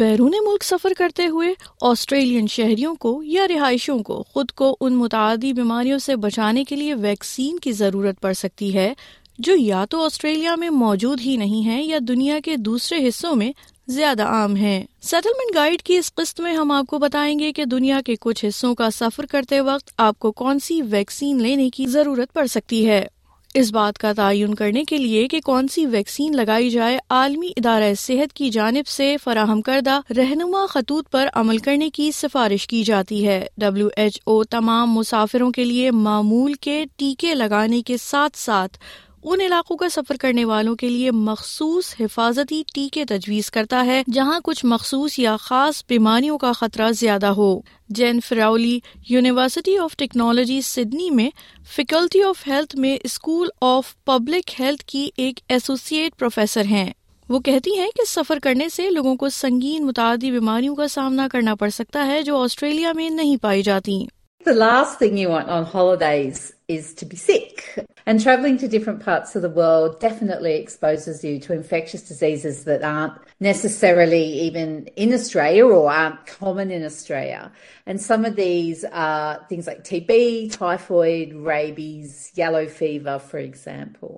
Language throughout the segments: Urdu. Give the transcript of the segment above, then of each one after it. بیرون ملک سفر کرتے ہوئے آسٹریلین شہریوں کو یا رہائشیوں کو خود کو ان متعدی بیماریوں سے بچانے کے لیے ویکسین کی ضرورت پڑ سکتی ہے جو یا تو آسٹریلیا میں موجود ہی نہیں ہے یا دنیا کے دوسرے حصوں میں زیادہ عام ہے سیٹلمنٹ گائیڈ کی اس قسط میں ہم آپ کو بتائیں گے کہ دنیا کے کچھ حصوں کا سفر کرتے وقت آپ کو کون سی ویکسین لینے کی ضرورت پڑ سکتی ہے اس بات کا تعین کرنے کے لیے کہ کون سی ویکسین لگائی جائے عالمی ادارہ صحت کی جانب سے فراہم کردہ رہنما خطوط پر عمل کرنے کی سفارش کی جاتی ہے ڈبلو ایچ او تمام مسافروں کے لیے معمول کے ٹیکے لگانے کے ساتھ ساتھ ان علاقوں کا سفر کرنے والوں کے لیے مخصوص حفاظتی ٹیکے تجویز کرتا ہے جہاں کچھ مخصوص یا خاص بیماریوں کا خطرہ زیادہ ہو Jane Frawley university of technology Sydney میں فیکلٹی آف ہیلتھ میں اسکول آف پبلک ہیلتھ کی ایک ایسوسیٹ پروفیسر ہیں وہ کہتی ہیں کہ سفر کرنے سے لوگوں کو سنگین متعدی بیماریوں کا سامنا کرنا پڑ سکتا ہے جو آسٹریلیا میں نہیں پائی جاتی the last thing you want on holidays is to be sick. And traveling to different parts of the world definitely exposes you to infectious diseases that aren't necessarily even in Australia or aren't common in Australia. And some of these are things like TB, typhoid, rabies, yellow fever, for example.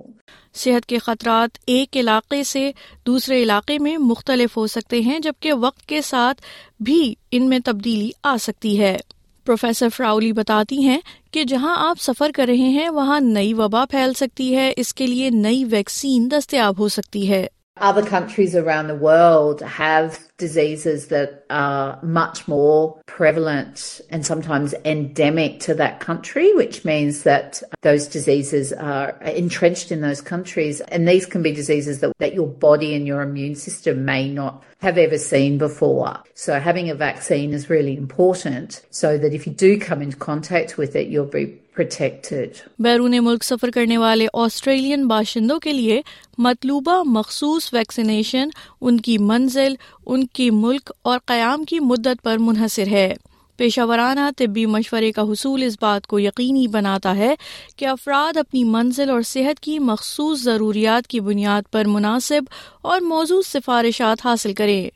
صحت کے خطرات ایک علاقے سے دوسرے علاقے میں مختلف ہو سکتے ہیں جبکہ وقت کے ساتھ بھی ان میں تبدیلی آ سکتی ہے پروفیسر فراؤلی بتاتی ہیں کہ جہاں آپ سفر کر رہے ہیں وہاں نئی وبا پھیل سکتی ہے اس کے لیے نئی ویکسین دستیاب ہو سکتی ہے are the countries around the world has this more prevalence and sometimes endemic دنٹری which means that درس diseases are in these countries and companies ڈیزائز that your body and your immune system may not have seen before or so having a vaccine is really important so دفٹ ویت دور پی بیرون ملک سفر کرنے والے آسٹریلین باشندوں کے لیے مطلوبہ مخصوص ویکسینیشن ان کی منزل ان کی ملک اور قیام کی مدت پر منحصر ہے پیشہ ورانہ طبی مشورے کا حصول اس بات کو یقینی بناتا ہے کہ افراد اپنی منزل اور صحت کی مخصوص ضروریات کی بنیاد پر مناسب اور موزوں سفارشات حاصل کریں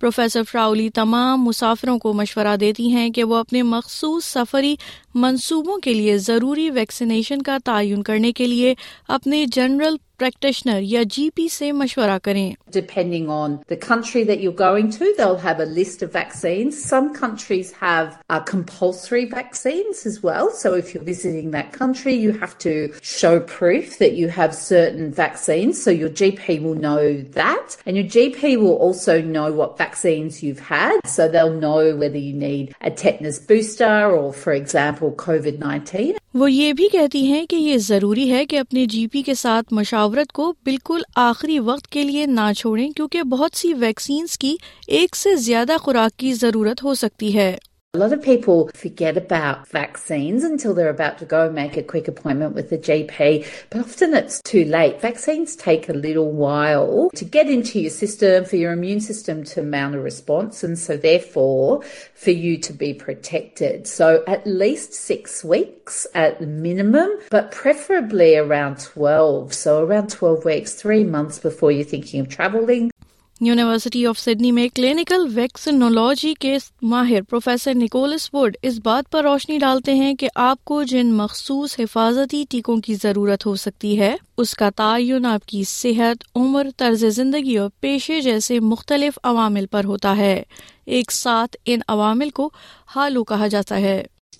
پروفیسر فراؤلی تمام مسافروں کو مشورہ دیتی ہیں کہ وہ اپنے مخصوص سفری منصوبوں کے لیے ضروری ویکسینیشن کا تعین کرنے کے لیے اپنے جنرل پریکٹیشنر یا جی پی سے مشورہ کریں depending on the country that you going to they'll have a list of vaccines some countries have a compulsory vaccines as well so if you visiting that country you have to show proof that you have certain vaccines so your G P would know that and your G P would also know what vaccines you had so they'll know whether you need a tetanus booster اور فار ایگزامپل کووڈ 19 وہ یہ بھی کہتی ہیں کہ یہ ضروری ہے کہ اپنے جی پی کے ساتھ مشاور عورت کو بالکل آخری وقت کے لیے نہ چھوڑیں کیونکہ بہت سی ویکسینز کی ایک سے زیادہ خوراک کی ضرورت ہو سکتی ہے ویکسینسر پیپرمینٹ کے پوائنٹ ٹو لائک ویکسینس واؤ to get in system for your immune system چی مین ریسپونس فو فی ٹو بی پو at least six weeks at میم پریفر بلکس three months before you think travel University of Sydney میں کلینکل ویکسینولوجی کے ماہر پروفیسر نکولس وڈ اس بات پر روشنی ڈالتے ہیں کہ آپ کو جن مخصوص حفاظتی ٹیکوں کی ضرورت ہو سکتی ہے اس کا تعین آپ کی صحت عمر طرز زندگی اور پیشے جیسے مختلف عوامل پر ہوتا ہے ایک ساتھ ان عوامل کو حالو کہا جاتا ہے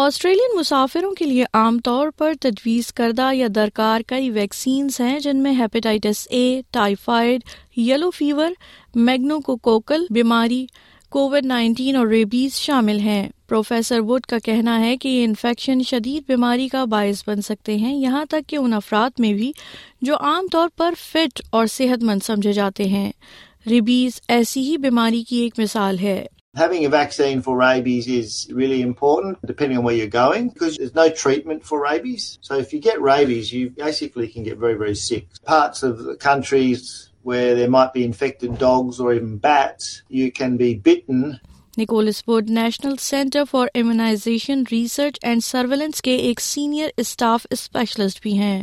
آسٹریلین مسافروں کے لیے عام طور پر تجویز کردہ یا درکار کئی ویکسینس ہیں جن میں hepatitis A typhoid yellow fever meningococcal بیماری کووڈ نائنٹین اور ریبیز شامل ہیں پروفیسر وڈ کا کہنا ہے کہ یہ انفیکشن شدید بیماری کا باعث بن سکتے ہیں یہاں تک کہ ان افراد میں بھی جو عام طور پر فٹ اور صحت مند سمجھے جاتے ہیں ریبیز ایسی ہی بیماری کی ایک مثال ہے Having a vaccine for rabies is really important, depending on where you're going, because there's no treatment for rabies. So if you get rabies, you basically can get very, very sick. Parts of the countries where there might be infected dogs or even bats, you can be bitten. Nicholas Wood national centre for immunisation research and surveillance کے ایک سینئر اسٹاف اسپیشلسٹ بھی ہیں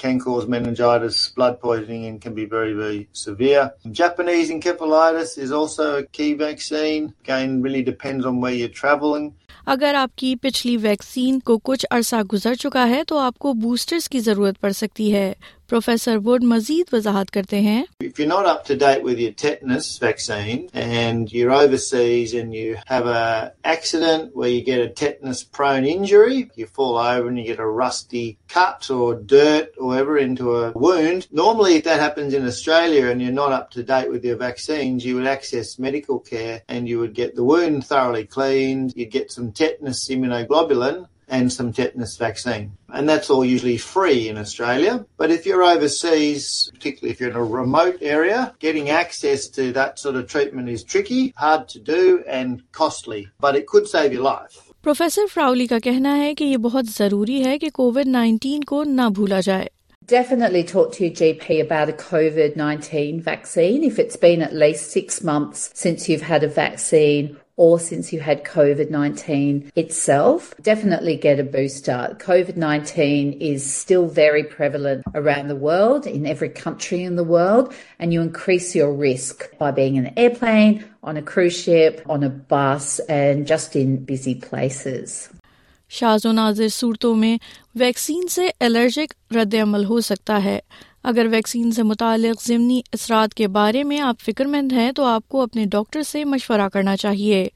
can can cause meningitis, blood poisoning, and be very, very severe. Japanese encephalitis is also a key vaccine. Again, really depends on where you're traveling. اگر آپ کی پچھلی ویکسین کو کچھ عرصہ گزر چکا ہے تو آپ کو بوسٹرز کی ضرورت پڑ سکتی ہے پروفیسر مزید وضاحت کرتے ہیں and some tetanus vaccine. And that's all usually free in Australia. But if you're overseas, particularly if you're in a remote area, getting access to that sort of treatment is tricky, hard to do and costly. But it could save your life. Professor Frawley کا کہنا ہے کہ یہ بہت ضروری ہے کہ کووڈ نائنٹین کو نہ بھولا جائے ڈفٹلیٹ پہ like six month since you had O since you had it self definitely get ابری start کئیٹین still very prevalent around the world in every country انلڈ and you Anees your risk been an M اوشیپ once and just in plus شاز و نازر صورتوں میں ویکسین سے الرجک رد عمل ہو سکتا ہے اگر ویکسین سے متعلق ضمنی اثرات کے بارے میں آپ فکر مند ہیں تو آپ کو اپنے ڈاکٹر سے مشورہ کرنا چاہیے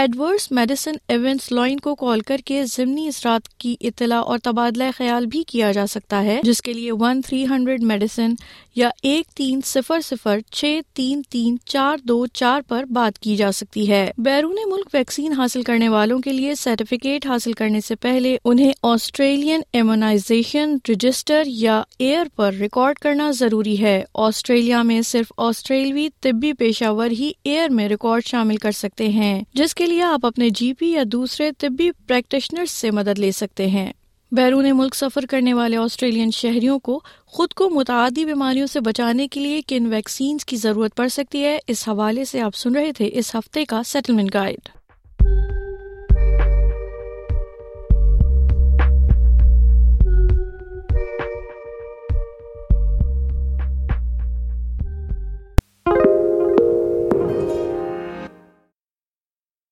ایڈورس میڈیسن ایونٹس لائن کو کال کر کے ضمنی اثرات کی اطلاع اور تبادلہ خیال بھی کیا جا سکتا ہے جس کے لیے ون تھری ہنڈریڈ میڈیسن یا ایک تین صفر صفر چھ تین تین چار دو چار پر بات کی جا سکتی ہے بیرون ملک ویکسین حاصل کرنے والوں کے لیے سرٹیفکیٹ حاصل کرنے سے پہلے انہیں آسٹریلین ایمونائزیشن رجسٹر یا ایئر پر ریکارڈ کرنا ضروری ہے آسٹریلیا میں صرف آسٹریلوی طبی پیشہ ور ہی ایئر میں ریکارڈ شامل کر سکتے ہیں جس کے کے لیے آپ اپنے جی پی یا دوسرے طبی پریکٹیشنر سے مدد لے سکتے ہیں بیرون ملک سفر کرنے والے آسٹریلین شہریوں کو خود کو متعدی بیماریوں سے بچانے کے لیے کن ویکسینز کی ضرورت پڑ سکتی ہے اس حوالے سے آپ سن رہے تھے اس ہفتے کا سیٹلمنٹ گائیڈ